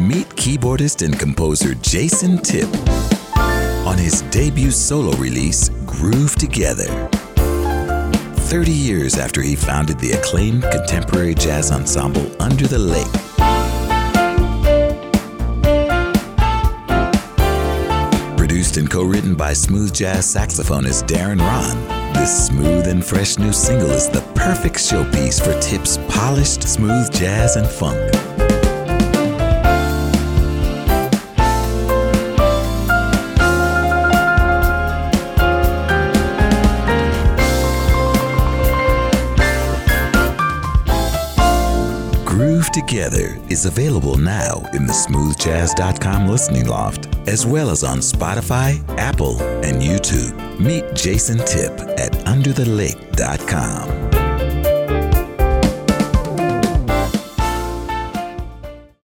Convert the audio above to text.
meet keyboardist and composer Jayson Tipp on his debut solo release, Groove Together. 30 years after he founded the acclaimed contemporary jazz ensemble Under the Lake. Produced and co-written by smooth jazz saxophonist Darren Rahn, this smooth and fresh new single is the perfect showpiece for Tipp's polished smooth jazz and funk. Groove Together is available now in the smoothjazz.com listening loft, as well as on Spotify, Apple, and YouTube. Meet Jayson Tipp at underthelake.com.